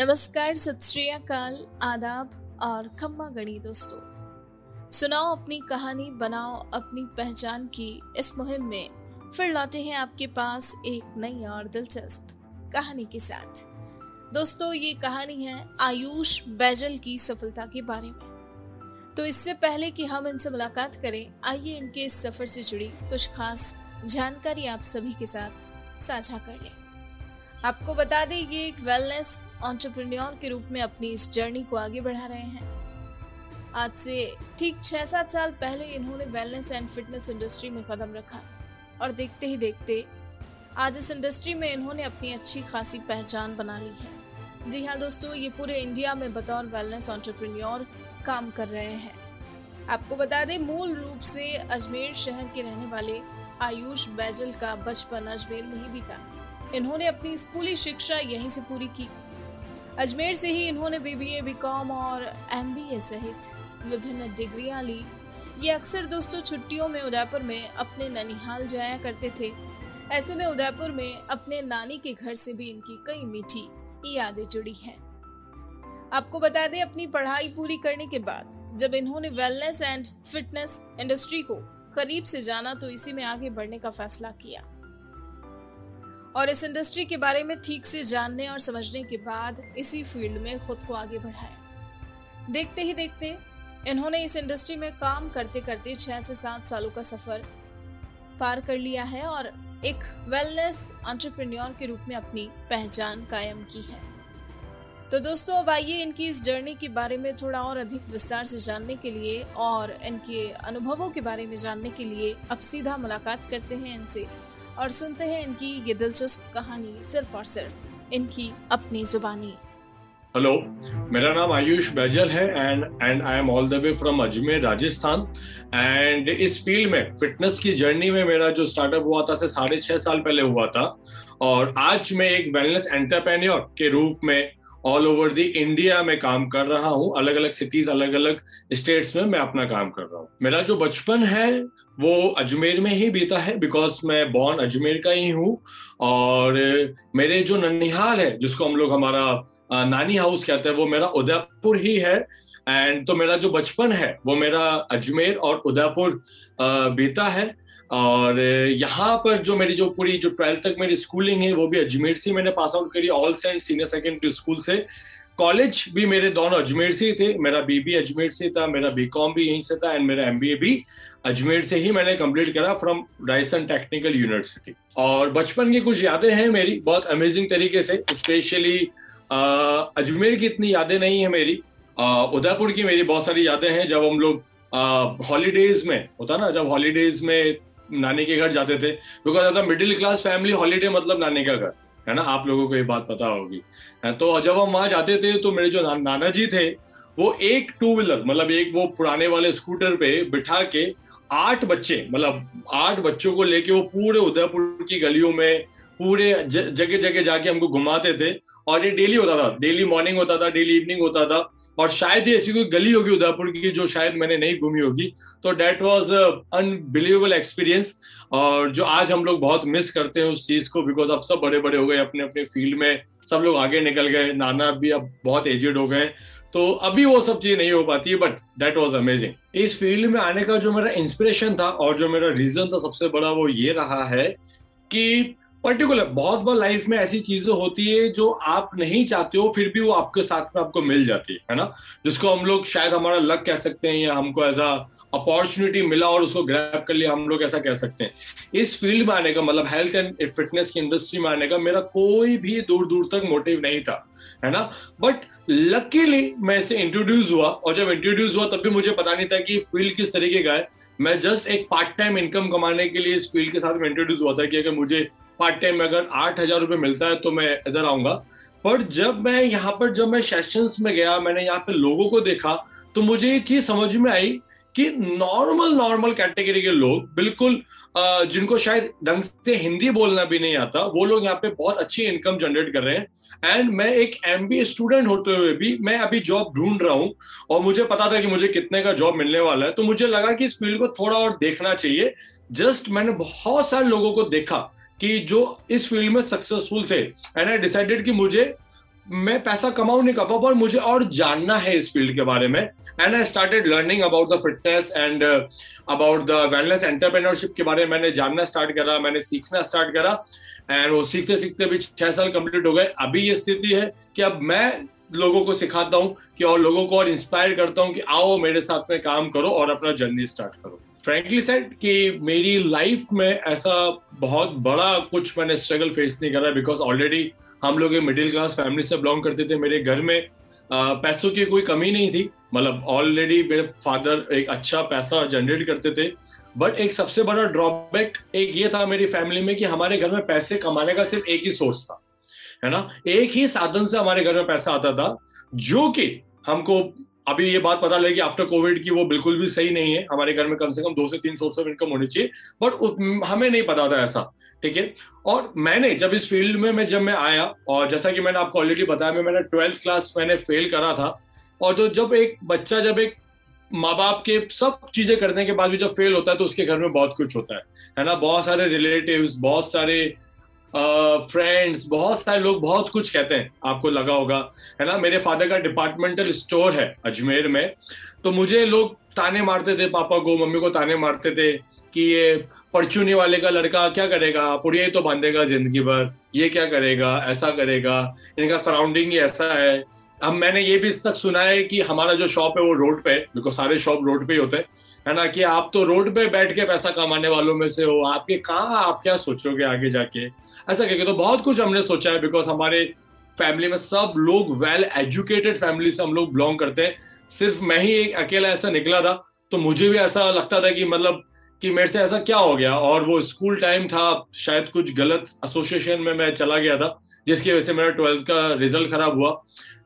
नमस्कार, सत अकाल, आदाब और खम्मा गणी दोस्तों। सुनाओ अपनी कहानी, बनाओ अपनी पहचान की इस मुहिम में। फिर लौटे हैं आपके पास एक नई और दिलचस्प कहानी के साथ। दोस्तों, ये कहानी है आयुष बैजल की सफलता के बारे में। तो इससे पहले कि हम इनसे मुलाकात करें, आइए इनके इस सफ़र से जुड़ी कुछ खास जानकारी आप सभी के साथ साझा कर लें। आपको बता दें, ये एक वेलनेस ऑन्टरप्रेन्योर के रूप में अपनी इस जर्नी को आगे बढ़ा रहे हैं। आज से ठीक छह सात साल पहले इन्होंने वेलनेस एंड फिटनेस इंडस्ट्री में कदम रखा और देखते ही देखते आज इस इंडस्ट्री में इन्होंने अपनी अच्छी खासी पहचान बना ली है। जी हाँ दोस्तों, ये पूरे इंडिया में बतौर वेलनेस ऑन्टरप्रेन्योर काम कर रहे हैं। आपको बता दें, मूल रूप से अजमेर शहर के रहने वाले आयुष बैजल का बचपन अजमेर में ही बीता। इन्होंने अपनी स्कूली शिक्षा यहीं से पूरी की। अजमेर से ही इन्होंने बीबीए बीकॉम और एमबीए सहित विभिन्न डिग्रियाँ ली। ये अक्सर दोस्तों छुट्टियों में उदयपुर में अपने ननिहाल जाया करते थे। ऐसे में उदयपुर में अपने नानी के घर से भी इनकी कई मीठी यादें जुड़ी हैं। आपको बता दें, अपनी पढ़ाई पूरी करने के बाद जब इन्होंने वेलनेस एंड फिटनेस इंडस्ट्री को करीब से जाना तो इसी में आगे बढ़ने का फैसला किया। और इस इंडस्ट्री के बारे में ठीक से जानने और समझने के बाद इसी फ़ील्ड में खुद को आगे बढ़ाया देखते ही देखते इन्होंने इस इंडस्ट्री में काम करते करते छह से सात सालों का सफ़र पार कर लिया है और एक वेलनेस एंटरप्रेन्योर के रूप में अपनी पहचान कायम की है। तो दोस्तों, अब आइए इनकी इस जर्नी के बारे में थोड़ा और अधिक विस्तार से जानने के लिए और इनके अनुभवों के बारे में जानने के लिए अब सीधा मुलाकात करते हैं इनसे। और सुनते हैं इनकी ये दिलचस्प कहानी सिर्फ़ और सिर्फ़ इनकी अपनी जुबानी। हेलो मेरा नाम आयुष बैजल है and and I am all the way from Ajmer, Rajasthan. And इस फ़ील्ड में फिटनेस की जर्नी में मेरा जो स्टार्टअप हुआ था, से साढ़े छह साल पहले हुआ था। और आज मैं एक वेलनेस एंटरप्रेन्योर के रूप में ऑल ओवर द इंडिया में काम कर रहा हूँ। अलग अलग सिटीज़ अलग अलग स्टेट्स में मैं अपना काम कर रहा हूँ। मेरा जो बचपन है वो अजमेर में ही बीता है बिकॉज़ मैं बॉर्न अजमेर का ही हूँ, और मेरे जो ननिहाल है, जिसको हम लोग हमारा नानी हाउस कहते हैं, वो मेरा उदयपुर ही है एंड तो मेरा जो बचपन है, वो मेरा अजमेर और उदयपुर बीता है, और यहाँ पर जो मेरी जो पूरी, जो ट्वेल्थ तक मेरी स्कूलिंग है, वो भी अजमेर से मैंने पास आउट करी all saint senior secondary school से। कॉलेज भी मेरे दोनों अजमेर से ही थे, मेरा बीबी अजमेर से था, मेरा बीकॉम भी यहीं से था एंड मेरा एमबीए भी। अजमेर से ही मैंने कंप्लीट करा फ्रॉम राजस्थान टेक्निकल यूनिवर्सिटी और बचपन की कुछ यादें हैं मेरी बहुत अमेजिंग तरीके से स्पेशली अजमेर की इतनी यादें नहीं है मेरी उदयपुर की मेरी बहुत सारी यादें हैं जब हम लोग हॉलीडेज में होता ना जब हॉलीडेज में नानी के घर जाते थे because as a middle class family holiday मतलब नानी का घर है ना? आप लोगों को ये बात पता होगी। तो जब हम वहाँ जाते थे तो मेरे जो ना, नाना जी थे वो एक टू व्हीलर मतलब एक वो पुराने वाले स्कूटर पे बिठा के आठ बच्चे मतलब आठ बच्चों को लेके वो पूरे उदयपुर की गलियों में, पूरे जगह जगह जाके हमको घुमाते थे। और ये डेली होता था, डेली मॉर्निंग होता था, डेली इवनिंग होता था। और शायद ही ऐसी कोई गली होगी उदयपुर की जो शायद मैंने नहीं घूमी होगी। तो डेट वॉज़ अनबिलीवेबल एक्सपीरियंस और जो आज हम लोग बहुत मिस करते हैं उस चीज़ को बिकॉज़ अब सब बड़े बड़े हो गए अपने अपने फ़ील्ड में सब लोग आगे निकल गए। नाना भी अब बहुत एजेड हो गए। तो अभी वो सब चीज़ नहीं हो पाती है बट दैट वॉज़ अमेजिंग इस फ़ील्ड में आने का जो मेरा इंस्पिरेशन था और जो मेरा रीजन था सबसे बड़ा वो ये रहा है कि पर्टिकुलर बहुत बार लाइफ में ऐसी चीज़ें होती है जो आप नहीं चाहते हो, फिर भी वो आपके साथ में आपको मिल जाती है ना? जिसको हम लोग शायद हमारा लक कह सकते हैं या हमको एज अ अपॉर्चुनिटी मिला और उसको ग्रैप कर लिया, हम लोग ऐसा कह सकते हैं। इस फ़ील्ड में आने का मतलब हेल्थ एंड फिटनेस की इंडस्ट्री में आने का मेरा कोई भी दूर दूर तक मोटिव नहीं था। है ना? बट लकीली मैं इसे इंट्रोड्यूस हुआ और जब इंट्रोड्यूस हुआ तब भी मुझे पता नहीं था कि फ़ील्ड किस तरीके का है। मैं जस्ट एक पार्ट टाइम इनकम कमाने के लिए इस फ़ील्ड के साथ में इंट्रोड्यूस हुआ था कि अगर मुझे पार्ट टाइम में अगर आठ हज़ार रुपये मिलता है तो मैं इधर आऊँगा। पर जब मैं यहाँ पर जब मैं सेशंस में गया, मैंने यहाँ पे लोगों को देखा तो मुझे ये चीज़ समझ में आई कि नॉर्मल नॉर्मल कैटेगरी के लोग बिल्कुल जिनको शायद ढंग से हिंदी बोलना भी नहीं आता, वो लोग यहाँ पे बहुत अच्छी इनकम जनरेट कर रहे हैं। एंड मैं एक एम स्टूडेंट होते हुए भी मैं अभी जॉब ढूंढ रहा हूँ और मुझे पता था कि मुझे कितने का जॉब मिलने वाला है तो मुझे लगा कि इस फ़ील्ड को थोड़ा और देखना चाहिए। जस्ट मैंने बहुत सारे लोगों को देखा कि जो इस फ़ील्ड में सक्सेसफुल थे। एंड आई डिसाइडेड कि मुझे मैं पैसा कमाऊ नहीं कर पाऊँ मुझे और जानना है इस फ़ील्ड के बारे में। And I started learning about the fitness and about the wellness entrepreneurship के बारे में मैंने जानना स्टार्ट करा, मैंने सीखना स्टार्ट करा। एंड वो सीखते सीखते भी छह साल कंप्लीट हो गए। अभी ये स्थिति है कि अब मैं लोगों को सिखाता हूँ कि और लोगों को और इंस्पायर करता हूँ कि आओ मेरे साथ में काम करो और अपना जर्नी स्टार्ट करो। फ्रेंकली सेड कि मेरी लाइफ में ऐसा बहुत बड़ा कुछ मैंने स्ट्रगल फेस नहीं करा बिकॉज़ ऑलरेडी हम लोग मिडिल क्लास फैमिली से बिलोंग करते थे। मेरे घर में पैसों की कोई कमी नहीं थी। मतलब ऑलरेडी मेरे फादर एक अच्छा पैसा जनरेट करते थे। बट एक सबसे बड़ा ड्रॉबैक एक ये था मेरी फैमिली में कि हमारे घर में पैसे कमाने का सिर्फ़ एक ही सोर्स था। है ना? एक ही साधन से हमारे घर में पैसा आता था, जो कि हमको अभी ये बात पता लगी आफ्टर कोविड की वो बिल्कुल भी सही नहीं है। हमारे घर में कम से कम दो से तीन सोर्स ऑफ़ इनकम होनी चाहिए। बट हमें नहीं पता था ऐसा, ठीक है? और मैंने जब इस फ़ील्ड में, मैं जब मैं आया और जैसा कि मैंने आपको ऑलरेडी बताया, मैं, मैंने ट्वेल्थ क्लास मैंने फेल करा था। और जो, जब एक बच्चा, जब एक माँ बाप के सब चीज़ें करने के बाद भी जब फेल होता है तो उसके घर में बहुत कुछ होता है। है ना? बहुत सारे रिलेटिव्स बहुत सारे फ्रेंड्स बहुत सारे लोग बहुत कुछ कहते हैं। आपको लगा होगा, है ना? मेरे फादर का डिपार्टमेंटल स्टोर है अजमेर में। तो मुझे लोग ताने मारते थे, पापा को, मम्मी को ताने मारते थे कि ये परचूनी वाले का लड़का क्या करेगा? पुड़िया ही तो बांधेगा ज़िंदगी भर। ये क्या करेगा? ऐसा करेगा। इनका सराउंडिंग ही ऐसा है। अब मैंने ये भी इस तक सुना है कि हमारा जो शॉप है वो रोड पे बिकॉज़ सारे शॉप रोड पे ही होते हैं। है ना? कि आप तो रोड पे बैठ के पैसा कमाने वालों में से हो। आपके कहा आप क्या सोचोगे आगे जाके? ऐसा करके तो बहुत कुछ हमने सोचा है बिकॉज़ हमारे फैमिली में सब लोग वेल एजुकेटेड फैमिली से हम लोग बिलोंग करते हैं। सिर्फ़ मैं ही एक अकेला ऐसा निकला था तो मुझे भी ऐसा लगता था कि मतलब कि मेरे से ऐसा क्या हो गया? और वो स्कूल टाइम था, शायद कुछ गलत एसोसिएशन में मैं चला गया था, जिसकी वजह से मेरा ट्वेल्थ का रिज़ल्ट खराब हुआ।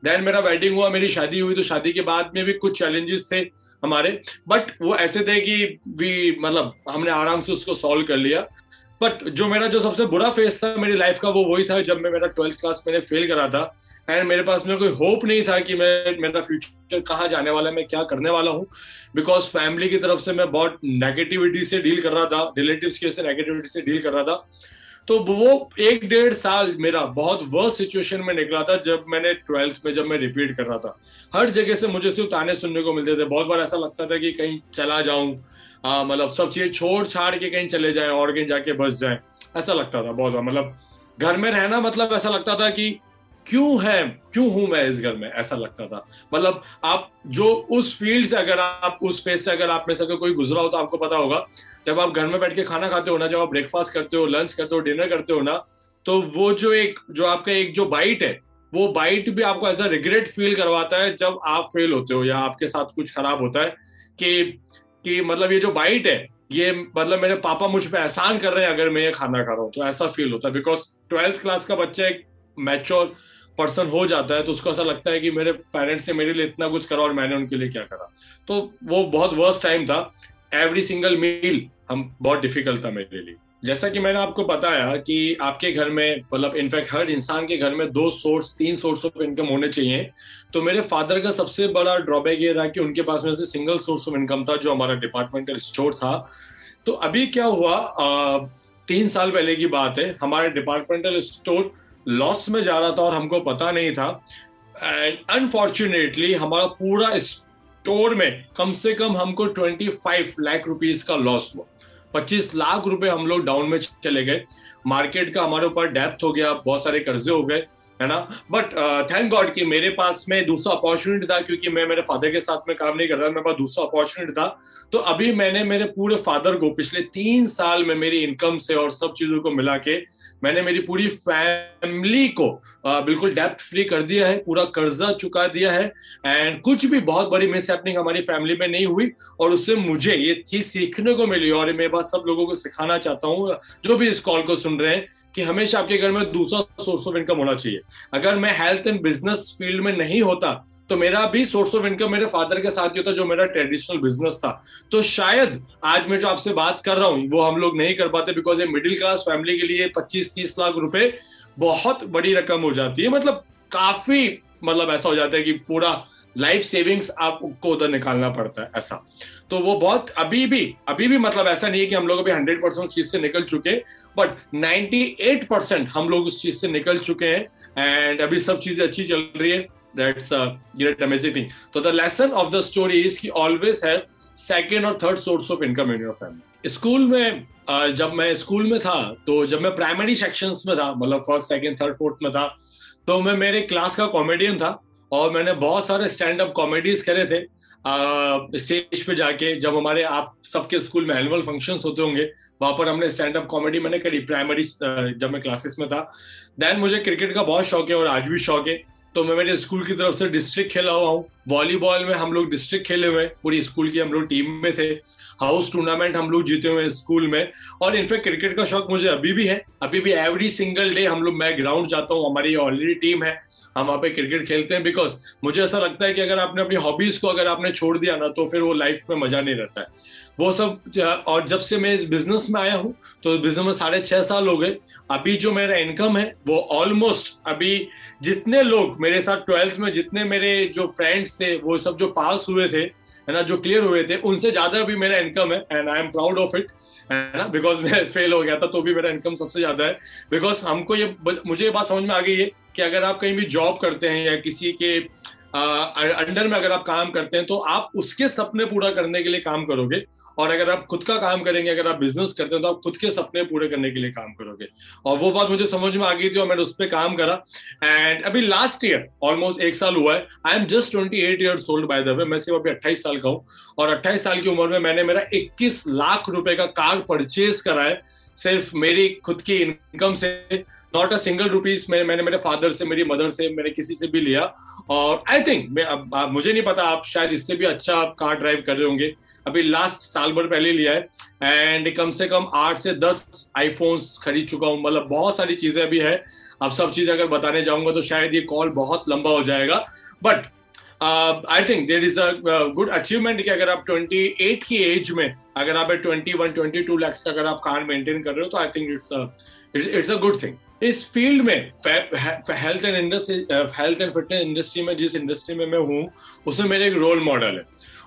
देन मेरा वेडिंग हुआ, मेरी शादी हुई तो शादी के बाद में भी कुछ चैलेंजेस थे हमारे। बट वो ऐसे थे कि भी मतलब हमने आराम से उसको सॉल्व कर लिया। बट जो मेरा जो सबसे बुरा फेस था मेरी लाइफ का, वो वही था जब मैं मेरा ट्वेल्थ क्लास मैंने फेल करा था। एंड मेरे पास में कोई होप नहीं था कि मैं, मेरा फ्यूचर कहाँ जाने वाला है, मैं क्या करने वाला हूँ। बिकॉज़ फैमिली की तरफ़ से मैं बहुत नेगेटिविटी से डील कर रहा था रिलेटिव के से नेगेटिविटी से डील कर रहा था। तो वो एक डेढ़ साल मेरा बहुत वर्स्ट सिचुएशन में निकला था जब मैंने ट्वेल्थ में जब मैं रिपीट कर रहा था। हर जगह से मुझे सिर्फ़ ताने सुनने को मिलते थे। बहुत बार ऐसा लगता था कि कहीं चला जाऊँ मतलब सब चीज़ें छोड़ छाड़ के कहीं चले जाए और कहीं जाके बस जाए। ऐसा लगता था बहुत मतलब घर में रहना मतलब ऐसा लगता था कि क्यों है, क्यों हूँ मैं इस घर में? ऐसा लगता था। मतलब आप जो उस फ़ील्ड से अगर आप, उस फ़ेज़ से अगर आप में से कोई गुजरा हो तो आपको पता होगा, जब आप घर में बैठ के खाना खाते हो ना, जब आप ब्रेकफास्ट करते हो लंच करते हो डिनर करते हो ना तो वो जो एक, जो आपका एक जो बाइट है, वो बाइट भी आपको ऐसा रिग्रेट फील करवाता है जब आप फेल होते हो या आपके साथ कुछ खराब होता है कि कि मतलब ये जो बाइट है, ये मतलब मेरे पापा मुझ पर एहसान कर रहे हैं अगर मैं ये खाना खा रहा हूँ। तो ऐसा फील होता है बिकॉज़ ट्वेल्थ क्लास का बच्चा एक मैच्योर पर्सन हो जाता है तो उसको ऐसा लगता है कि मेरे पेरेंट्स ने मेरे लिए इतना कुछ करा और मैंने उनके लिए क्या करा। तो वो बहुत वर्स्ट टाइम था। एवरी सिंगल मील हम बहुत डिफ़िकल्ट था मेरे लिए। जैसा कि मैंने आपको बताया कि आपके घर में मतलब इनफैक्ट हर इंसान के घर में दो सोर्स तीन सोर्स ऑफ़ इनकम होने चाहिए। तो मेरे फादर का सबसे बड़ा ड्रॉबैक ये रहा कि उनके पास में से सिंगल सोर्स ऑफ़ इनकम था, जो हमारा डिपार्टमेंटल स्टोर था। तो अभी क्या हुआ तीन साल पहले की बात है, हमारे डिपार्टमेंटल स्टोर लॉस में जा रहा था और हमको पता नहीं था। एंड अनफॉर्चुनेटली हमारा पूरा स्टोर में कम से कम हमको 25 लाख रुपीस का लॉस हुआ। 25 लाख रुपए हम लोग डाउन में चले गए। मार्केट का हमारे ऊपर डेप्थ हो गया, बहुत सारे कर्जे हो गए। है ना? बट थैंक गॉड कि मेरे पास में दूसरा अपॉर्चुनिटी था क्योंकि मैं मेरे फादर के साथ में काम नहीं करता मेरे पास दूसरा अपॉर्चुनिटी था। तो अभी मैंने मेरे पूरे फादर को पिछले तीन साल में मेरी इनकम से और सब चीज़ों को मिला के मैंने मेरी पूरी फैमिली को बिल्कुल डेप्थ फ्री कर दिया है, पूरा कर्जा चुका दिया है एंड कुछ भी बहुत बड़ी मिस हमारी फैमिली में नहीं हुई, और उससे मुझे ये चीज़ सीखने को मिली, और मैं बात सब लोगों को सिखाना चाहता हूँ, जो भी इस कॉल को सुन रहे हैं, कि हमेशा आपके घर में दूसरा सोर्स ऑफ़ इनकम होना चाहिए। अगर मैं हेल्थ एंड बिज़नेस फ़ील्ड में नहीं होता तो मेरा भी सोर्स ऑफ़ इनकम मेरे फादर के साथ ही होता जो मेरा ट्रेडिशनल बिज़नेस था। तो शायद आज मैं जो आपसे बात कर रहा हूँ, वो हम लोग नहीं कर पाते बिकॉज़ ये मिडिल क्लास फैमिली के लिए पच्चीस, तीस लाख रुपए बहुत बड़ी रकम हो जाती है। मतलब काफ़ी मतलब ऐसा हो जाता है कि पूरा लाइफ सेविंग्स आपको उधर निकालना पड़ता है, ऐसा। तो वो बहुत अभी भी अभी भी मतलब ऐसा नहीं है कि हम लोग अभी हंड्रेड परसेंट चीज़ से निकल चुके बट नाइनटी एट परसेंट हम लोग उस चीज़ से निकल चुके हैं एंड अभी सब चीज़ें अच्छी चल रही है। दैट्स ग्रेट अमेजिंग थिंग तो the lesson of the story is की ऑलवेज हैव सेकेंड और third source of income in your family school में जब मैं स्कूल में था तो जब मैं प्राइमरी सेक्शंस में था मतलब फ़र्स्ट सेकंड थर्ड फोर्थ में था तो मैं, मेरे क्लास का कॉमेडियन था और मैंने बहुत सारे स्टैंड अप कॉमेडीज करे थे स्टेज पे जाके, जब हमारे आप सबके स्कूल में एनुअल फ़ंक्शन होते होंगे, वहाँ पर हमने स्टैंड अप कॉमेडी मैंने करी प्राइमरी जब मैं क्लासेस में था। देन मुझे क्रिकेट का बहुत शौक है और आज भी शौक है। तो मैं मेरे स्कूल की तरफ़ से डिस्ट्रिक्ट खेला हुआ हूँ। वॉलीबॉल में हम लोग डिस्ट्रिक्ट खेले हुए पूरी स्कूल की हम लोग टीम में थे। हाउस टूर्नामेंट हम लोग जीते हुए स्कूल में। और इनफेक्ट क्रिकेट का शौक मुझे अभी भी है। अभी भी एवरी सिंगल डे हम लोग मैं ग्राउंड जाता हूँ। हमारी ऑलरेडी टीम है। हम वहाँ पे क्रिकेट खेलते हैं बिकॉज़ मुझे ऐसा लगता है कि अगर आपने अपनी हॉबीज को अगर आपने छोड़ दिया ना तो फिर वो लाइफ में मज़ा नहीं रहता है। वो सब और जब से मैं इस बिज़नेस में आया हूँ तो बिज़नेस में साढ़े छह साल हो गए। अभी जो मेरा इनकम है, वो ऑलमोस्ट अभी जितने लोग मेरे साथ ट्वेल्थ में, जितने मेरे जो फ्रेंड्स थे, वो सब जो पास हुए थे, है ना, जो क्लियर हुए थे, उनसे ज़्यादा भी मेरा इनकम है and I am proud of it है ना बिकॉज़ मैं फेल हो गया था तो भी मेरा इनकम सबसे ज़्यादा है। बिकॉज़ हमको ये, मुझे ये बात समझ में आ गई है कि अगर आप कहीं भी जॉब करते हैं या किसी के अंडर में अगर आप काम करते हैं तो आप उसके सपने पूरा करने के लिए काम करोगे। और अगर आप खुद का काम करेंगे, अगर आप बिज़नेस करते हैं तो आप खुद के सपने पूरे करने के लिए काम करोगे। और वो बात मुझे समझ में आ गई थी और मैंने उस पर काम करा। एंड अभी लास्ट ईयर ऑलमोस्ट एक साल हुआ है। I am just twenty eight year old by the way मैं सिर्फ़ अभी अट्ठाईस साल का हूँ। और अट्ठाईस साल की उम्र में मैंने मेरा इक्कीस लाख रुपए का कार परचेज करा है, सिर्फ़ मेरी खुद की इनकम से। नॉट अ सिंगल रुपीज़ मैंने मेरे फादर से, मेरी मदर से, मैंने किसी से भी लिया। और आई थिंक मुझे नहीं पता, आप शायद इससे भी अच्छा आप कार ड्राइव कर रहे होंगे। अभी लास्ट साल भर पहले लिया है। एंड कम से कम आठ से दस आईफोन्स खरीद चुका हूँ। मतलब बहुत सारी चीज़ें अभी है। अब सब चीज़ अगर बताने जाऊँगा तो शायद ये कॉल बहुत लंबा हो जाएगा। But I think there is a good achievement कि अगर आप 28 की एज में, अगर आप 21 22 लैक्स का अगर आप कार मेंटेन कर रहे हो तो I think it's it's a good thing इस फ़ील्ड में health and industry health and fitness industry में, जिस इंडस्ट्री में मैं हूँ, उसमें मेरे एक रोल मॉडल है।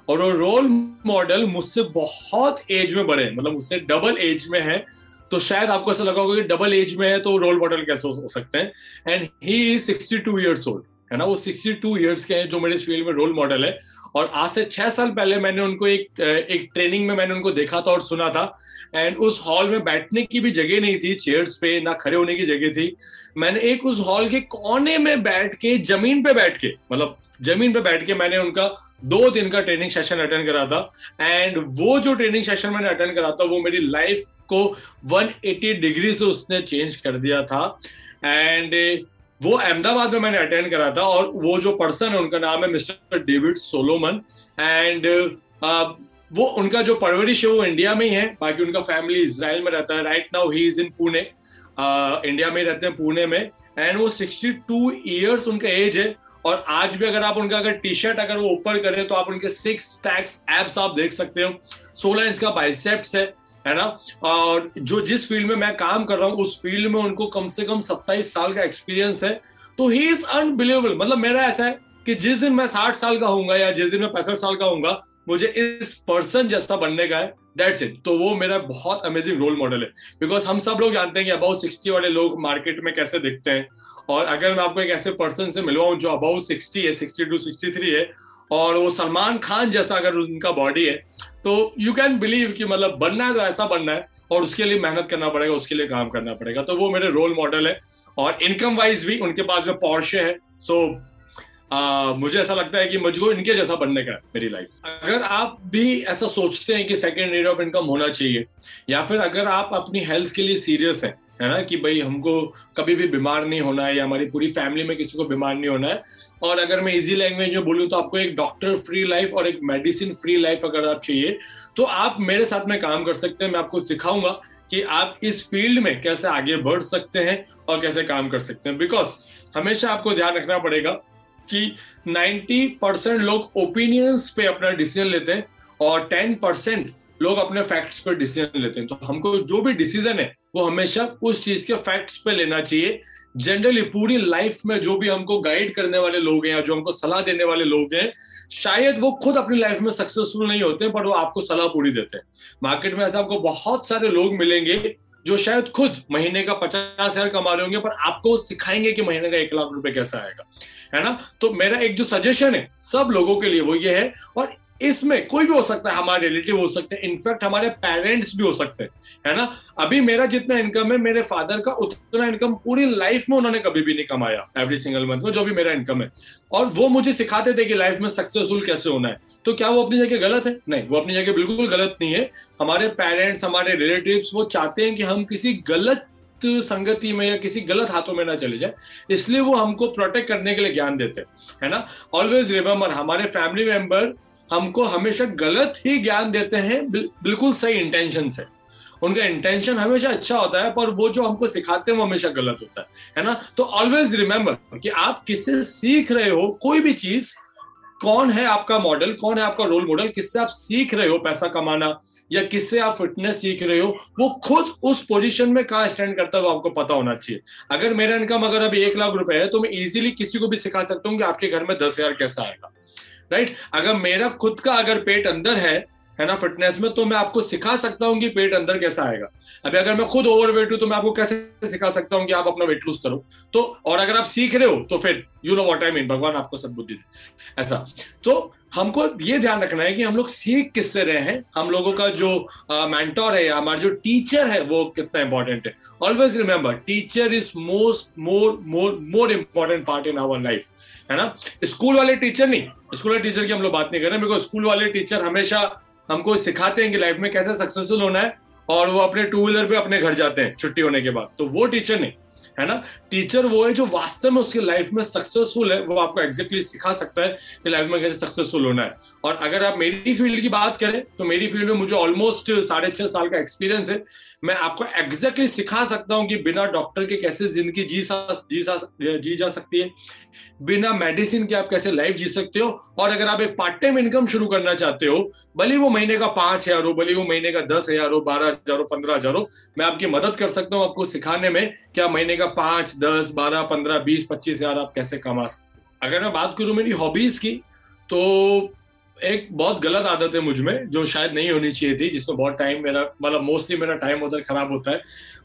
और वो रोल मॉडल मुझसे बहुत एज में बड़े मतलब मुझसे डबल एज में है। तो शायद आपको ऐसा लगा होगा कि डबल एज में है तो रोल मॉडल कैसे हो सकते हैं। And he is sixty two years old है ना, वो सिक्सटी टू ईयर्स के हैं जो मेरे इस फ़ील्ड में रोल मॉडल है। और आज से छह साल पहले मैंने उनको एक एक ट्रेनिंग में मैंने उनको देखा था और सुना था। एंड उस हॉल में बैठने की भी जगह नहीं थी चेयर्स पे, ना खड़े होने की जगह थी। मैंने एक उस हॉल के कोने में बैठ के, ज़मीन पे बैठ के मतलब ज़मीन पे बैठ के मैंने उनका दो दिन का ट्रेनिंग सेशन अटेंड करा था। एंड वो जो ट्रेनिंग सेशन मैंने अटेंड करा था, वो मेरी लाइफ को 180 डिग्री से उसने चेंज कर दिया था। एंड वो अहमदाबाद में मैंने अटेंड करा था और वो जो पर्सन है, उनका नाम है मिस्टर डेविड सोलोमन एंड वो उनका जो परवरिश है, वो इंडिया में ही है। बाकी उनका फैमिली इसराइल में रहता है। Right now he is in Pune India में रहते हैं पुणे में। एंड वो 62 इयर्स उनका एज है। और आज भी अगर आप उनका अगर टी शर्ट अगर वो ऊपर करें तो आप उनके सिक्स पैक्स एप्स आप देख सकते हो। सोलह इंच का बाइसेप्स है। है ना? और जो जिस फ़ील्ड में मैं काम कर रहा हूँ, उस फ़ील्ड में उनको कम से कम सत्ताईस साल का एक्सपीरियंस है। तो ही इज़ अनबिलीवेबल मतलब मेरा ऐसा है कि जिस दिन मैं साठ साल का हूँ या जिस दिन मैं पैंसठ साल का हूँ मुझे इस पर्सन जैसा बनने का है। दैट्स इट तो वो मेरा बहुत अमेजिंग रोल मॉडल है। बिकॉज़ हम सब लोग जानते हैं कि अबाउट सिक्सटी वाले लोग मार्केट में कैसे दिखते हैं। और अगर मैं आपको एक ऐसे पर्सन से मिलवाऊं जो अबाउ सिक्सटी है सिक्सटी टू सिक्सटी थ्री है, और वो सलमान खान जैसा अगर उनका बॉडी है तो यू कैन बिलीव कि मतलब बनना है तो ऐसा बनना है, और उसके लिए मेहनत करना पड़ेगा, उसके लिए काम करना पड़ेगा। तो वो मेरे रोल मॉडल है, और इनकम वाइज भी उनके पास जो पॉर्शे है सो आ, मुझे ऐसा लगता है कि मुझको इनके जैसा बनने का मेरी लाइफ अगर आप भी ऐसा सोचते हैं कि सेकेंड रेट ऑफ़ इनकम होना चाहिए या फिर अगर आप अपनी हेल्थ के लिए सीरियस हैं है ना कि भाई हमको कभी भी बीमार नहीं होना है या हमारी पूरी फैमिली में किसी को बीमार नहीं होना है और अगर मैं इजी लैंग्वेज में बोलूँ तो आपको एक डॉक्टर फ्री लाइफ और एक मेडिसिन फ्री लाइफ अगर आप चाहिए तो आप मेरे साथ में काम कर सकते हैं। मैं आपको सिखाऊँगा कि आप इस फ़ील्ड में कैसे आगे बढ़ सकते हैं और कैसे काम कर सकते हैं। बिकॉज़ हमेशा आपको ध्यान रखना पड़ेगा कि 90 परसेंट लोग ओपिनियंस पे अपना डिसीज़न लेते हैं और 10 परसेंट लोग अपने फैक्ट्स पर डिसीज़न लेते हैं। तो हमको जो भी डिसीज़न है, वो हमेशा उस चीज़ के फैक्ट्स पे लेना चाहिए। जनरली पूरी लाइफ में जो भी हमको गाइड करने वाले लोग हैं या जो हमको सलाह देने वाले लोग हैं, शायद वो खुद अपनी लाइफ में सक्सेसफुल नहीं होते पर वो आपको सलाह पूरी देते हैं। मार्केट में ऐसा आपको बहुत सारे लोग मिलेंगे जो शायद खुद महीने का पचास हज़ार कमा रहे होंगे, पर आपको सिखाएँगे कि महीने का एक लाख रुपए कैसा आएगा। है ना? तो मेरा एक जो सजेशन है, सब लोगों के लिए वो ये है, और इसमें कोई भी हो सकता है, हमारे रिलेटिव हो सकते हैं इनफैक्ट हमारे पेरेंट्स भी हो सकते हैं, है ना? अभी मेरा जितना इनकम है, मेरे फादर का उतना इनकम पूरी लाइफ में उन्होंने कभी भी नहीं कमाया एवरी सिंगल मंथ में, जो भी मेरा इनकम है। और वो मुझे सिखाते थे कि लाइफ में सक्सेसफुल कैसे होना है। तो क्या वो अपनी जगह गलत है? नहीं, वो अपनी जगह बिल्कुल गलत नहीं है। हमारे पेरेंट्स हमारे रिलेटिव वो चाहते हैं कि हम किसी गलत संगति में या किसी गलत हाथों में ना चले जाए। इसलिए वो हमको प्रोटेक्ट करने के लिए ज्ञान देते हैं, है ना? ऑलवेज रिमेम्बर हमारे फैमिली मेंबर हमको हमेशा गलत ही ज्ञान देते हैं बिल्कुल सही इंटेंशन से। उनका इंटेंशन हमेशा अच्छा होता है, पर वो जो हमको सिखाते हैं, वो हमेशा गलत होता है है ना? तो ऑलवेज रिमेंबर कि आप किससे सीख रहे हो, कोई भी चीज़, कौन है आपका मॉडल कौन है आपका रोल मॉडल किससे आप सीख रहे हो पैसा कमाना, या किससे आप फिटनेस सीख रहे हो, वो खुद उस पोजीशन में कहा स्टैंड करता है, वो आपको पता होना चाहिए। अगर मेरा इनकम अगर अभी एक लाख रुपए है तो मैं इजीली किसी को भी सिखा सकता हूँ कि आपके घर में दस हज़ार कैसा आएगा। राइट? अगर मेरा खुद का अगर पेट अंदर है है ना, फिटनेस में तो मैं आपको सिखा सकता हूँ कि पेट अंदर कैसा आएगा। अभी अगर मैं खुद ओवर वेट हूँ तो मैं आपको कैसे सिखा सकता हूँ कि आप अपना वेट लूज करो? तो और अगर आप सीख रहे हो तो फिर you know what I mean भगवान आपको सदबुद्धि दे। ऐसा। तो हमको ये ध्यान रखना है कि हम लोग सीख किससे रहे हैं? हम लोगों का जो मेंटोर है, या हमारा जो टीचर है, वो कितना इंपॉर्टेंट है। Always remember teacher is most more more more important part in our life है ना? स्कूल वाले टीचर नहीं। स्कूल वाले टीचर की हम लोग बात नहीं कर रहे बिकॉज़ स्कूल वाले टीचर हमेशा हमको सिखाते हैं कि लाइफ में कैसे सक्सेसफुल होना है और वो अपने टू व्हीलर पे अपने घर जाते हैं, छुट्टी होने के बाद। तो वो टीचर नहीं। है ना? टीचर वो है जो वास्तव में उसकी लाइफ में सक्सेसफुल है, वो आपको एग्जैक्टली सिखा सकता है कि लाइफ में कैसे सक्सेसफुल होना है। और अगर आप मेरी फ़ील्ड की बात करें तो मेरी फ़ील्ड में मुझे ऑलमोस्ट साढ़े छह साल का एक्सपीरियंस है। मैं आपको एग्जैक्टली सिखा सकता हूँ कि बिना डॉक्टर के कैसे ज़िंदगी जी सा जी सा, जी जा सकती है। बिना मेडिसिन के आप कैसे लाइफ जी सकते हो? और अगर आप एक पार्ट टाइम इनकम शुरू करना चाहते हो, भले वो महीने का पाँच हज़ार हो, भले वो महीने का दस हज़ार हो, बारह हज़ार हो, पंद्रह हज़ार हो, मैं आपकी मदद कर सकता हूँ आपको सिखाने में कि आप महीने का पाँच, दस, बारह, पंद्रह, बीस, पच्चीस हज़ार आप कैसे कमा सकते अगर मैं बात करूँ मेरी हॉबीज की तो एक बहुत गलत आदत है मुझमें, जो शायद नहीं होनी चाहिए थी, जिसमें बहुत टाइम मेरा मतलब मोस्टली मेरा टाइम उधर खराब होता है।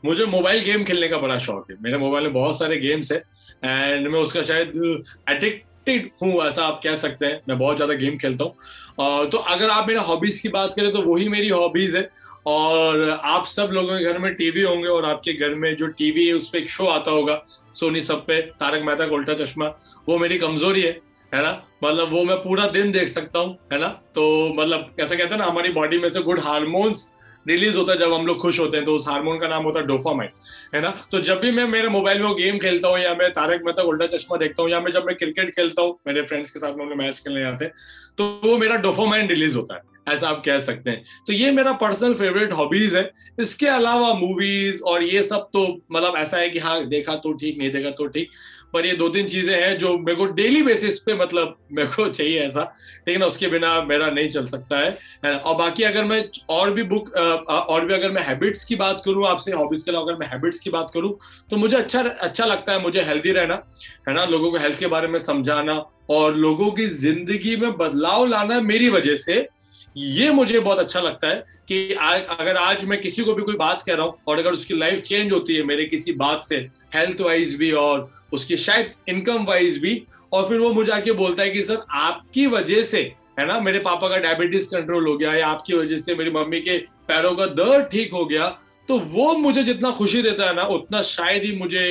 मुझे मोबाइल गेम खेलने का बड़ा शौक है। मेरे मोबाइल में बहुत सारे गेम्स है एंड मैं उसका शायद एडिक्टेड हूँ, ऐसा आप कह सकते हैं। मैं बहुत ज़्यादा गेम खेलता हूँ। तो अगर आप मेरा हॉबीज की बात करें तो वही मेरी हॉबीज है। और आप सब लोगों के घर में टीवी होंगे और आपके घर में जो टीवी है, उस पर एक शो आता होगा सोनी सब पे, तारक मेहता का उल्टा चश्मा। वो मेरी कमज़ोरी है है ना? मतलब वो मैं पूरा दिन देख सकता हूँ, है ना? तो मतलब ऐसा कहते हैं ना, हमारी बॉडी में से गुड हार्मोन्स रिलीज़ होता है जब हम लोग खुश होते हैं तो उस हार्मोन का नाम होता है डोफामाइन है ना? तो जब भी मैं मेरे मोबाइल में गेम खेलता हूँ या मैं तारक मेहता उल्टा चश्मा देखता हूँ या मैं जब मैं क्रिकेट खेलता हूँ, मेरे फ्रेंड्स के साथ में मैच खेलने जाते हैं तो वो मेरा डोफामाइन रिलीज़ होता है। ऐसा आप कह सकते हैं। तो ये मेरा पर्सनल फेवरेट हॉबीज है। इसके अलावा मूवीज़ और ये सब तो मतलब ऐसा है कि हाँ देखा तो ठीक, नहीं देखा तो ठीक। पर ये दो तीन चीज़ें हैं जो मेरे को डेली बेसिस पे मतलब मेरे को चाहिए ऐसा। ठीक है ना, उसके बिना मेरा नहीं चल सकता है। और बाकी अगर मैं और भी बुक और भी अगर मैं हैबिट्स की बात करूँ, आपसे हॉबीज के अलावा अगर मैं हैबिट्स की बात करूँ तो मुझे अच्छा अच्छा लगता है मुझे हेल्दी रहना। है ना? लोगों को हेल्थ के बारे में समझाना और लोगों की ज़िंदगी में बदलाव लाना मेरी वजह से ये मुझे बहुत अच्छा लगता है कि आ, अगर आज मैं किसी को भी कोई बात कह रहा हूँ और अगर उसकी लाइफ चेंज होती है मेरे किसी बात से हेल्थ वाइज भी और उसकी शायद इनकम वाइज भी और फिर वो मुझे आके बोलता है कि सर आपकी वजह से है ना मेरे पापा का डायबिटीज़ कंट्रोल हो गया या आपकी वजह से मेरी मम्मी के पैरों का दर्द ठीक हो गया तो वो मुझे जितना खुशी देता है ना उतना शायद ही मुझे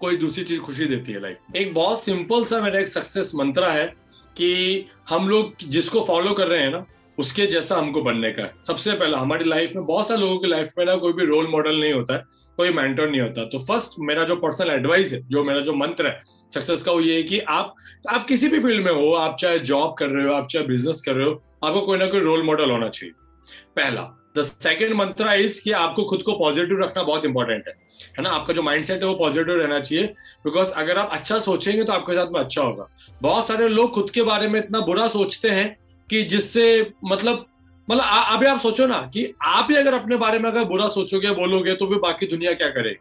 कोई दूसरी चीज़ खुशी देती है लाइफ एक बहुत सिंपल सा मेरा एक सक्सेस मंत्र है कि हम लोग जिसको फॉलो कर रहे हैं ना उसके जैसा हमको बनने का है। सबसे पहला, हमारी लाइफ में बहुत सारे लोगों की लाइफ में ना कोई भी रोल मॉडल नहीं होता है, कोई मेंटर नहीं होता। तो फ़र्स्ट मेरा जो पर्सनल एडवाइस है, जो मेरा जो मंत्र है सक्सेस का वो ये है कि आप आप किसी भी फ़ील्ड में हो, आप चाहे जॉब कर रहे हो, आप चाहे बिज़नेस कर रहे हो, आपको कोई ना कोई रोल मॉडल होना चाहिए। पहला द सेकेंड मंत्र इज़ कि आपको खुद को पॉजिटिव रखना बहुत इंपॉर्टेंट है। है ना? आपका जो माइंडसेट है वो पॉजिटिव रहना चाहिए बिकॉज़ अगर आप अच्छा सोचेंगे तो आपके साथ में अच्छा होगा। बहुत सारे लोग खुद के बारे में इतना बुरा सोचते हैं कि जिससे मतलब मतलब अभी आप सोचो ना कि आप ही अगर अपने बारे में अगर बुरा सोचोगे, बोलोगे तो फिर बाकी दुनिया क्या करेगी?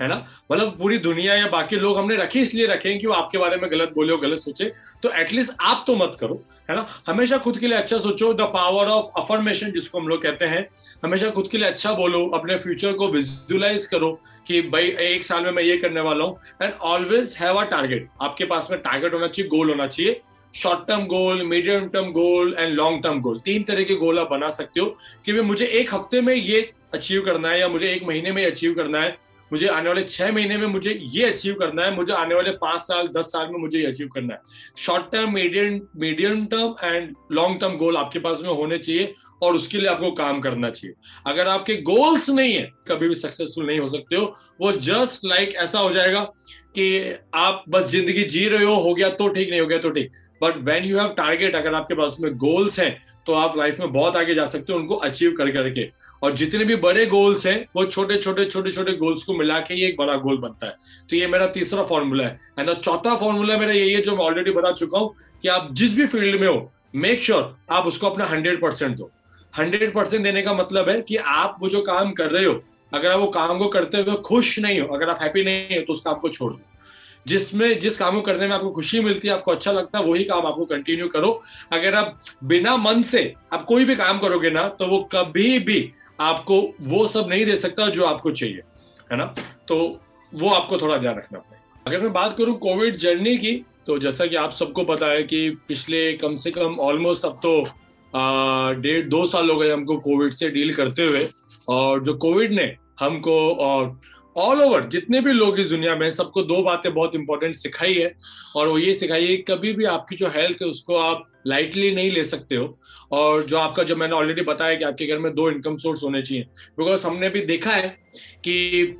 है ना? मतलब पूरी दुनिया या बाकी लोग हमने रखी, इसलिए रखे कि वो आपके बारे में गलत बोले हो गलत सोचे। तो एटलीस्ट आप तो मत करो, है ना? हमेशा खुद के लिए अच्छा सोचो। द पावर ऑफ़ अफर्मेशन जिसको हम लोग कहते हैं, हमेशा खुद के लिए अच्छा बोलो, अपने फ्यूचर को विजुलाइज करो कि भाई, एक साल में मैं ये करने वाला हूँ। And always have a target आपके पास में टारगेट होना चाहिए गोल होना चाहिए। Short term goal medium term goal and long term goal तीन तरह के गोल आप बना सकते हो कि भाई मुझे एक हफ़्ते में ये अचीव करना है या मुझे एक महीने में अचीव करना है। मुझे आने वाले छह महीने में मुझे ये अचीव करना है। मुझे आने वाले पाँच साल, दस साल में मुझे ये अचीव करना है। Short term medium medium term and long term goal आपके पास में होने चाहिए और उसके लिए आपको काम करना चाहिए। अगर आपके गोल्स नहीं है, कभी भी सक्सेसफुल नहीं हो सकते हो, वो जस्ट लाइक like ऐसा हो जाएगा कि आप बस ज़िंदगी जी रहे हो हो गया तो ठीक, नहीं हो गया तो ठीक। But when you have target अगर आपके पास में गोल्स हैं तो आप लाइफ में बहुत आगे जा सकते हो, उनको अचीव कर करके। और जितने भी बड़े गोल्स हैं, वो छोटे छोटे छोटे छोटे गोल्स को मिला के ये एक बड़ा गोल बनता है। तो ये मेरा तीसरा फॉर्मूला है। एंड चौथा फॉर्मूला मेरा यही है जो मैं ऑलरेडी बता चुका हूँ कि आप जिस भी फ़ील्ड में हो मेक श्योर sure आप उसको अपना हंड्रेड परसेंट दो। हंड्रेड परसेंट देने का मतलब है कि आप वो जो काम कर रहे हो, अगर आप वो काम को करते हुए खुश नहीं हो, अगर आप हैप्पी नहीं हो तो उस काम को छोड़ दो। जिसमें, जिस काम को करने में आपको खुशी मिलती है, आपको अच्छा लगता है, वही काम आपको कंटिन्यू करो। अगर आप बिना मन से, आप कोई भी काम करोगे ना तो वो कभी भी आपको वो सब नहीं दे सकता जो आपको चाहिए, है ना? तो वो आपको थोड़ा ध्यान रखना पड़ेगा। अगर मैं बात करूँ कोविड जर्नी की तो जैसा कि आप सबको पता है कि पिछले कम से कम ऑलमोस्ट अब तो डेढ़, दो साल हो गए हमको कोविड से डील करते हुए, और जो कोविड ने हमको, और ऑल ओवर जितने भी लोग इस दुनिया में सबको दो बातें बहुत इंपॉर्टेंट सिखाई है। और वो ये सिखाई है कभी भी आपकी जो हेल्थ है, उसको आप लाइटली नहीं ले सकते हो। और जो आपका, जो मैंने ऑलरेडी बताया कि आपके घर में दो इनकम सोर्स होने चाहिए। बिकॉज़ हमने भी देखा है कि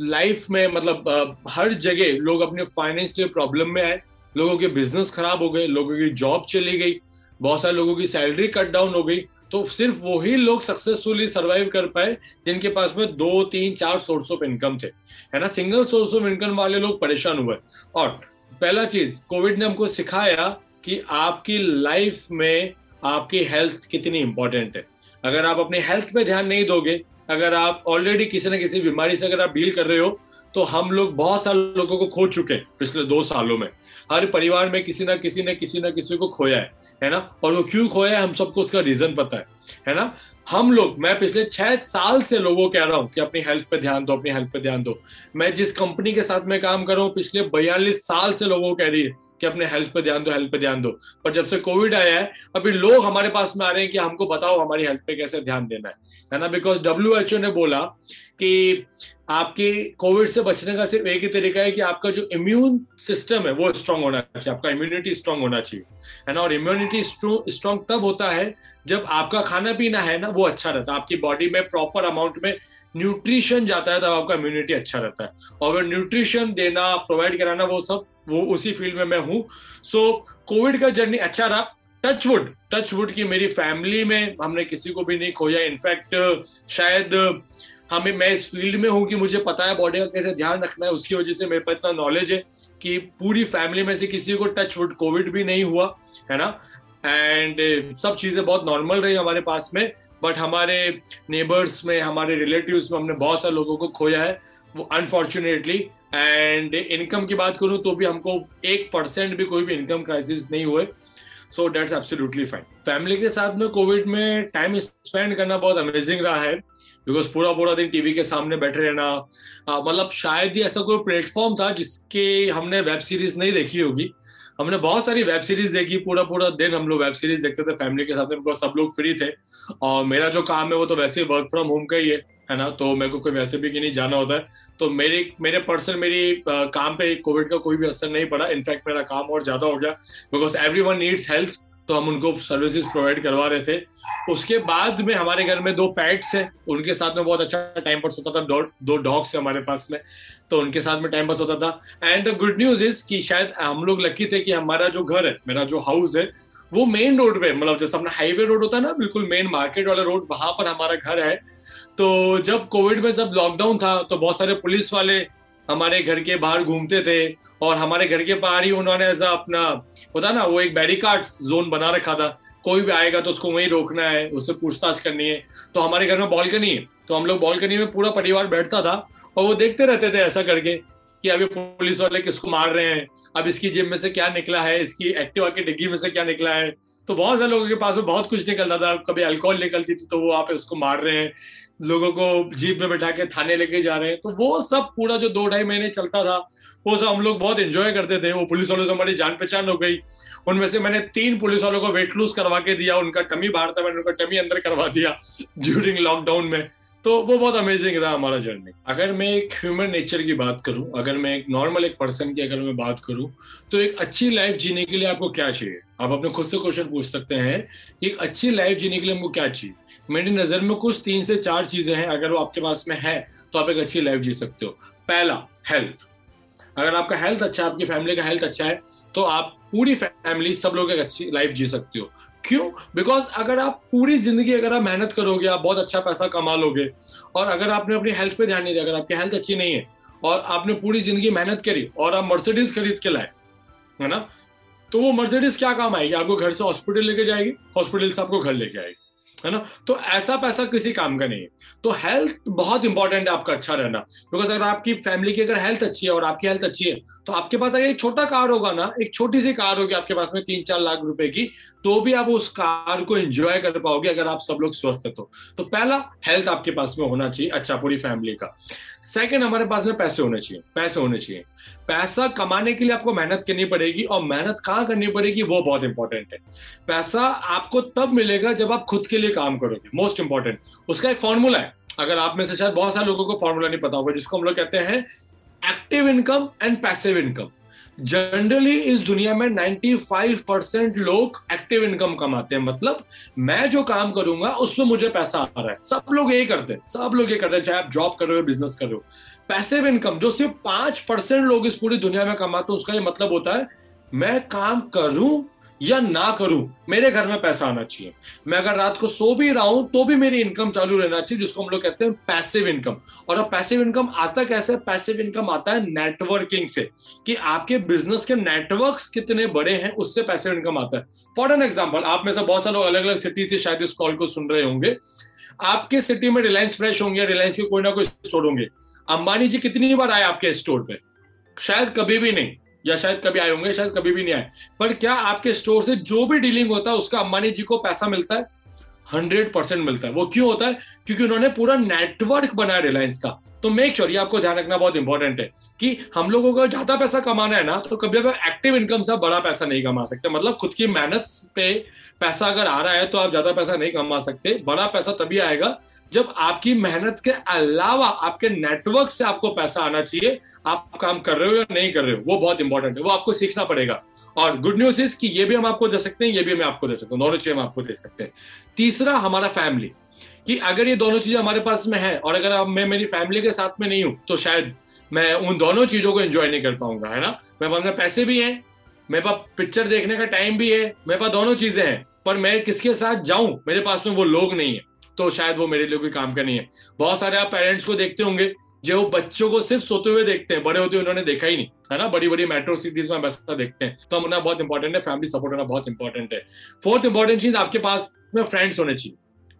लाइफ में मतलब हर जगह लोग अपने फाइनेंशियल प्रॉब्लम में आए। लोगों के बिज़नेस खराब हो गए, लोगों की जॉब चली गई। बहुत सारे लोगों की सैलरी कट डाउन हो गई। तो सिर्फ़ वही लोग सक्सेसफुली सरवाइव कर पाए, जिनके पास में दो, तीन, चार सोर्स ऑफ़ इनकम थे। है ना? सिंगल सोर्स ऑफ़ इनकम वाले लोग परेशान हुए। और पहला चीज़ कोविड ने हमको सिखाया कि आपकी लाइफ में आपकी हेल्थ कितनी इंपॉर्टेंट है। अगर आप अपनी हेल्थ पे ध्यान नहीं दोगे, अगर आप ऑलरेडी किसी ना किसी बीमारी से अगर आप डील कर रहे हो तो हम लोग बहुत सारे लोगों को खो चुके हैं पिछले दो सालों में। हर परिवार में किसी ना किसी ने किसी ना किसी को खोया है। है ना? और वो क्यों खोया है हम सबको उसका रीजन पता है। है ना? हम लोग, मैं पिछले छह साल से लोगों कह रहा हूँ कि अपनी हेल्थ पे ध्यान दो, अपनी हेल्थ पे ध्यान दो। मैं जिस कंपनी के साथ में काम कर रहा हूँ, पिछले बयालीस साल से लोगों कह रही है कि अपने हेल्थ पे ध्यान दो हेल्थ पे ध्यान दो। पर जब से कोविड आया है, अभी लोग हमारे पास में आ रहे हैं कि हमको बताओ हमारी हेल्थ पे कैसे ध्यान देना है। है ना? बिकॉज़ WHO ने बोला कि आपके कोविड से बचने का सिर्फ़ एक ही तरीका है कि आपका जो इम्यून सिस्टम है, वो स्ट्रांग होना चाहिए। आपका इम्यूनिटी स्ट्रांग होना चाहिए। है ना? और इम्यूनिटी स्ट्रांग तब होता है जब आपका खाना पीना है ना, वो अच्छा रहता है। आपकी बॉडी में प्रॉपर अमाउंट में न्यूट्रिशन जाता है, तब आपका इम्यूनिटी अच्छा रहता है। और न्यूट्रिशन देना प्रोवाइड कराना, वो सब, वो उसी फ़ील्ड में मैं हूँ। सो कोविड का जर्नी अच्छा रहा। टचवुड टचवुड की मेरी फैमिली में हमने किसी को भी नहीं खोया। इनफैक्ट शायद हमें, मैं इस फ़ील्ड में हूँ कि मुझे पता है बॉडी का कैसे ध्यान रखना है। उसकी वजह से मेरे पास इतना नॉलेज है कि पूरी फैमिली में से किसी को टच वुड कोविड भी नहीं हुआ, है ना? एंड सब चीज़ें बहुत नॉर्मल रही हमारे पास में बट हमारे नेबर्स में, हमारे रिलेटिव्स में हमने बहुत सारे लोगों को खोया है, वो अनफॉर्चुनेटली एंड इनकम की बात करूँ तो भी हमको एक परसेंट भी कोई भी इनकम क्राइसिस नहीं हुए so that's absolutely fine family के साथ में कोविड में टाइम स्पेंड करना बहुत अमेजिंग रहा है बिकॉज़ पूरा पूरा दिन टीवी के सामने बैठे रहना मतलब शायद ही ऐसा कोई प्लेटफॉर्म था जिसके हमने वेब सीरीज़ नहीं देखी होगी हमने बहुत सारी वेब सीरीज़ देखी पूरा पूरा दिन हम लोग वेब सीरीज़ देखते थे फैमिली के साथ में सब लोग फ्री थे। और मेरा जो काम है वो तो वैसे ही वर्क फ्रॉम होम का ही है है ना? तो मेरे को कोई वैसे भी नहीं जाना होता है। तो मेरे मेरे पर्सन मेरी आ, काम पे कोविड का कोई भी असर नहीं पड़ा। इनफैक्ट मेरा काम और ज़्यादा हो गया because everyone needs health तो हम उनको सर्विसेज़ प्रोवाइड करवा रहे थे। उसके बाद में हमारे घर में दो पैट्स हैं। उनके साथ में बहुत अच्छा टाइम पास होता था। दो, दो डॉग्स है हमारे पास में। तो उनके साथ में टाइम पास होता था। And the good news is कि शायद हम लोग लकी थे कि हमारा जो घर है मेरा जो हाउस है वो मेन रोड पे मतलब जैसे अपना हाईवे रोड होता है ना बिल्कुल मेन मार्केट वाला रोड वहाँ पर हमारा घर है। तो जब कोविड में जब लॉकडाउन था तो बहुत सारे पुलिस वाले हमारे घर के बाहर घूमते थे और हमारे घर के बाहर ही उन्होंने ऐसा अपना, होता ना, वो एक बैरिकार्ड जोन बना रखा था। कोई भी आएगा तो उसको वहीं रोकना है, उससे पूछताछ करनी है। तो हमारे घर में बॉल्कनी है तो हम लोग बॉल्कनी में पूरा परिवार बैठता था और वो देखते रहते थे ऐसा करके कि अभी पुलिस वाले किसको मार रहे हैं, अब इसकी जेब में से क्या निकला है, इसकी एक्टिवा की डिग्गी में से क्या निकला है। तो बहुत सारे लोगों के पास में बहुत कुछ निकलता था, कभी अल्कोहल निकलती थी तो वो आप उसको मार रहे हैं। लोगों को जीप में बैठा के थाने लेके जा रहे हैं। तो वो सब पूरा जो दो ढाई महीने चलता था, वो सब हम लोग बहुत एंजॉय करते थे। वो पुलिस वालों से हमारी जान पहचान हो गई। उनमें से मैंने तीन पुलिस वालों को वेट लूज करवा के दिया। उनका टमी बाहर था, मैंने उनका टमी अंदर करवा दिया ड्यूरिंग लॉकडाउन में। तो वो बहुत अमेजिंग रहा हमारा जर्नी अगर मैं एक ह्यूमन नेचर की बात करूँ, अगर मैं एक नॉर्मल एक पर्सन की अगर मैं बात करूँ तो एक अच्छी लाइफ जीने के लिए आपको क्या चाहिए? आप अपने खुद से क्वेश्चन पूछ सकते हैं एक अच्छी लाइफ जीने के लिए हमको क्या चाहिए? मेरी नज़र में कुछ तीन से चार चीज़ें हैं, अगर वो आपके पास में है तो आप एक अच्छी लाइफ जी सकते हो। पहला हेल्थ अगर आपका हेल्थ अच्छा है, आपकी फैमिली का हेल्थ अच्छा है तो आप पूरी फैमिली सब लोग एक अच्छी लाइफ जी सकते हो। क्यों? बिकॉज़ अगर आप पूरी ज़िंदगी अगर आप मेहनत करोगे, आप बहुत अच्छा पैसा कमा लोगे, और अगर आपने अपनी हेल्थ पे ध्यान नहीं दिया, अगर आपकी हेल्थ अच्छी नहीं है, और आपने पूरी ज़िंदगी मेहनत करी, और आप मर्सिडीज खरीद के लाए, है ना? तो वो मर्सिडीज क्या काम आएगी? आपको घर से हॉस्पिटल लेके जाएगी हॉस्पिटल से आपको घर लेके आएगी। है ना? तो ऐसा पैसा किसी काम का नहीं है। तो हेल्थ बहुत इंपॉर्टेंट है आपका अच्छा रहना। बिकॉज़ अगर आपकी फैमिली की अगर हेल्थ अच्छी है और आपकी हेल्थ अच्छी है तो आपके पास अगर एक छोटा कार होगा ना, एक छोटी सी कार होगी आपके पास में तीन चार लाख रुपए की तो भी आप उस कार को एंजॉय कर पाओगे अगर आप सब लोग स्वस्थ है तो, तो पहला हेल्थ आपके पास में होना चाहिए अच्छा पूरी फैमिली का। सेकंड हमारे पास में पैसे होने चाहिए पैसे होने चाहिए। पैसा कमाने के लिए आपको मेहनत करनी पड़ेगी और मेहनत कहाँ करनी पड़ेगी वो बहुत इंपॉर्टेंट है। पैसा आपको तब मिलेगा जब आप खुद के लिए काम करोगे मोस्ट इंपॉर्टेंट उसका एक फॉर्मूला है। अगर आप में से शायद बहुत सारे लोगों को फॉर्मूला नहीं पता होगा जिसको हम लोग कहते हैं active income and passive income generally इस दुनिया में 95 परसेंट लोग एक्टिव इनकम कमाते हैं। मतलब मैं जो काम करूँगा, उसमें मुझे पैसा आ रहा है। सब लोग यही करते हैं। सब लोग ये करते हैं, चाहे आप जॉब कर रहे हो बिज़नेस कर रहे हो। पैसिव इनकम जो सिर्फ़ पाँच परसेंट लोग इस पूरी दुनिया में कमाते हैं, उसका ये मतलब होता है, मैं काम करूँ या ना करूँ, मेरे घर में पैसा आना चाहिए। मैं अगर रात को सो भी रहा हूँ तो भी मेरी इनकम चालू रहना चाहिए, जिसको हम लोग कहते हैं पैसिव इनकम और अब पैसिव इनकम आता कैसे है? पैसिव इनकम आता है नेटवर्किंग से, कि आपके बिज़नेस के नेटवर्क कितने बड़े हैं, उससे पैसिव इनकम आता है। फॉर एन एग्ज़ाम्पल आप में से बहुत सारे लोग अलग अलग सिटी से शायद इस कॉल को सुन रहे होंगे। आपके सिटी में रिलायंस फ्रेश होंगे रिलायंस के कोई ना कोई स्टोर होंगे। अंबानी जी कितनी बार आए आपके स्टोर पे? शायद कभी भी नहीं। या शायद कभी आए होंगे, शायद कभी भी नहीं आए। पर क्या आपके स्टोर से जो भी डीलिंग होता है, उसका अंबानी जी को पैसा मिलता है? हंड्रेड परसेंट मिलता है। वो क्यों होता है? क्योंकि उन्होंने पूरा नेटवर्क बनाया रिलायंस का। तो मेक श्योर ये आपको ध्यान रखना बहुत इंपॉर्टेंट है कि हम लोगों को ज़्यादा पैसा कमाना है ना तो कभी अगर एक्टिव इनकम से बड़ा पैसा नहीं कमा सकते। मतलब खुद की मेहनत पे पैसा अगर आ रहा है तो आप ज़्यादा पैसा नहीं कमा सकते। बड़ा पैसा तभी आएगा जब आपकी मेहनत के अलावा आपके नेटवर्क से आपको पैसा आना चाहिए। आप काम कर रहे हो या नहीं कर रहे हो, वो बहुत इंपॉर्टेंट है, वो आपको सीखना पड़ेगा। और गुड न्यूज़ इज़ कि ये भी हम आपको दे सकते हैं, ये भी मैं आपको दे सकता हूँ दोनों चीज़ें हम आपको दे सकते हैं। तीसरा, हमारा फैमिली कि अगर ये दोनों चीज़ें हमारे पास में है, और अगर अब मैं मेरी फैमिली के साथ में नहीं हूँ तो शायद मैं उन दोनों चीज़ों को एंजॉय नहीं कर पाऊँगा, है ना? मेरे पास में पैसे भी हैं मेरे पास पिक्चर देखने का टाइम भी है मेरे पास दोनों चीज़ें हैं, पर मैं किसके साथ जाऊँ? मेरे पास में वो लोग नहीं है तो शायद वो मेरे लिए भी काम का नहीं है। बहुत सारे आप पेरेंट्स को देखते होंगे, जो वो बच्चों को सिर्फ़ सोते हुए देखते हैं, बड़े होते हुए उन्होंने देखा ही नहीं, है ना? बड़ी बड़ी मेट्रो सिटीज़ में वैसा देखते हैं। तो होना बहुत इंपॉर्टेंट है फैमिली सपोर्ट होना बहुत इंपॉर्टेंट है। फोर्थ इंपॉर्टेंट चीज़ आपके पास में फ्रेंड्स होने चाहिए।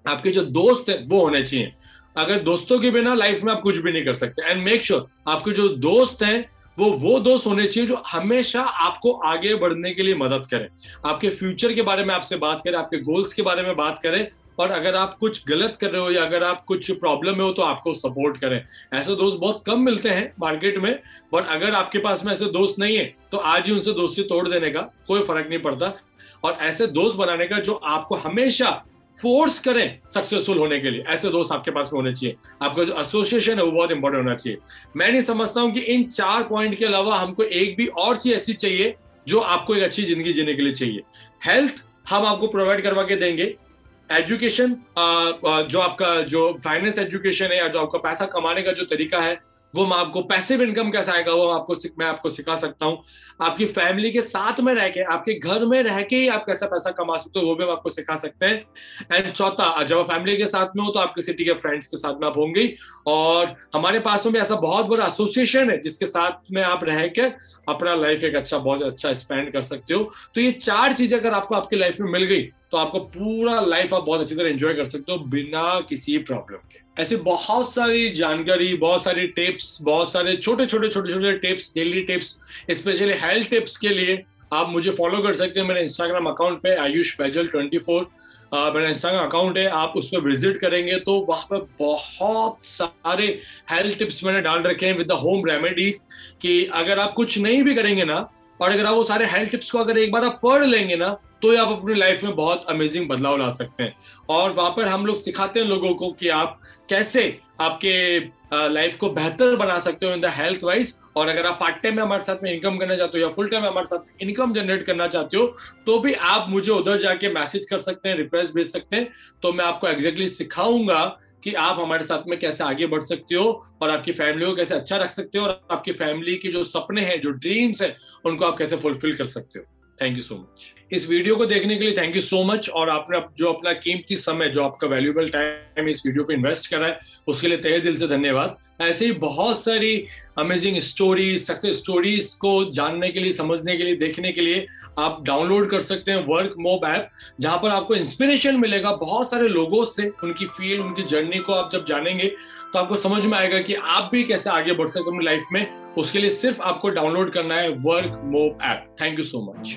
आपके जो दोस्त है, वो होने चाहिए। अगर दोस्तों के बिना लाइफ में आप कुछ भी नहीं कर सकते। एंड मेक श्योर आपके जो दोस्त हैं, वो वो दोस्त होने चाहिए जो हमेशा आपको आगे बढ़ने के लिए मदद करें। आपके फ्यूचर के बारे में आपसे बात करें, आपके गोल्स के बारे में बात करें। और अगर आप कुछ गलत कर रहे हो या अगर आप कुछ प्रॉब्लम में हो तो आपको सपोर्ट करें। ऐसे दोस्त बहुत कम मिलते हैं मार्केट में बट अगर आपके पास में ऐसे दोस्त नहीं है तो आज ही उनसे दोस्ती तोड़ देने का कोई फ़र्क नहीं पड़ता। और ऐसे दोस्त बनाने का जो आपको हमेशा फोर्स करें सक्सेसफुल होने के लिए। ऐसे दोस्त आपके पास में होने चाहिए। आपका जो एसोसिएशन है, वो बहुत इंपॉर्टेंट होना चाहिए। मैं नहीं समझता हूँ कि इन चार पॉइंट के अलावा हमको एक भी और चीज़ ऐसी चाहिए, जो आपको एक अच्छी ज़िंदगी जीने के लिए चाहिए। हेल्थ हम आपको प्रोवाइड करवा के देंगे। एजुकेशन जो आपका, जो फाइनेंस एजुकेशन है या जो आपका पैसा कमाने का जो तरीका है वो मैं आपको पैसिव इनकम कैसे आएगा, वो आपको मैं आपको सिखा सकता हूँ। आपकी फैमिली के साथ में रह के, आपके घर में रह के ही आप कैसा पैसा कमा सकते हो, वो भी हम आपको सिखा सकते हैं। एंड चौथा, जब आप फैमिली के साथ में हो तो आपके सिटी के फ्रेंड्स के साथ में आप होंगे और हमारे पास में ऐसा बहुत बड़ा एसोसिएशन है, जिसके साथ में आप रह के अपना लाइफ एक अच्छा बहुत अच्छा स्पेंड कर सकते हो। तो ये चार चीज़ें अगर आपको आपकी लाइफ में मिल गई तो आपको पूरा लाइफ आप बहुत अच्छी तरह एंजॉय कर सकते हो बिना किसी प्रॉब्लम के। ऐसे बहुत सारी जानकारी, बहुत सारी टिप्स बहुत सारे छोटे छोटे छोटे छोटे tips daily tips specially health tips के लिए आप मुझे फॉलो कर सकते हैं मेरे इंस्टाग्राम अकाउंट पे, आयुष पैजल ट्वेंटी फोर मेरा इंस्टाग्राम अकाउंट है, आप उस पर विज़िट करेंगे तो वहाँ पर बहुत सारे हेल्थ टिप्स मैंने डाल रखे हैं विद द होम रेमेडीज कि अगर आप कुछ नहीं भी करेंगे ना और अगर आप वो सारे हेल्थ टिप्स को अगर एक बार आप पढ़ लेंगे ना तो आप अपनी लाइफ में बहुत अमेजिंग बदलाव ला सकते हैं। और वहाँ पर हम लोग सिखाते हैं लोगों को कि आप कैसे आपके लाइफ को बेहतर बना सकते हो इन द हेल्थ वाइज और अगर आप पार्ट टाइम में हमारे साथ में इनकम करना चाहते हो या फुल टाइम में हमारे साथ इनकम जनरेट करना चाहते हो तो भी आप मुझे उधर जाके मैसेज कर सकते हैं रिक्वेस्ट भेज सकते हैं। तो मैं आपको एग्जैक्टली exactly सिखाऊँगा कि आप हमारे साथ में कैसे आगे बढ़ सकते हो और आपकी फैमिली को कैसे अच्छा रख सकते हो और आपकी फैमिली के जो सपने हैं, जो ड्रीम्स हैं, उनको आप कैसे फुलफिल कर सकते हो। थैंक यू सो मच इस वीडियो को देखने के लिए थैंक यू सो मच और आपने जो अपना कीमती समय, जो आपका वैल्यूबल टाइम इस वीडियो पे इन्वेस्ट करा है, उसके लिए तहे दिल से धन्यवाद। ऐसे ही बहुत सारी अमेजिंग स्टोरीज सक्सेस स्टोरीज को जानने के लिए, समझने के लिए, देखने के लिए आप डाउनलोड कर सकते हैं वर्क मोब ऐप जहाँ पर आपको इंस्पिरेशन मिलेगा बहुत सारे लोगों से, उनकी फ़ील्ड उनकी जर्नी को आप जब जानेंगे तो आपको समझ में आएगा कि आप भी कैसे आगे बढ़ सकते हैं अपनी लाइफ में। उसके लिए सिर्फ़ आपको डाउनलोड करना है Workmob app thank you so much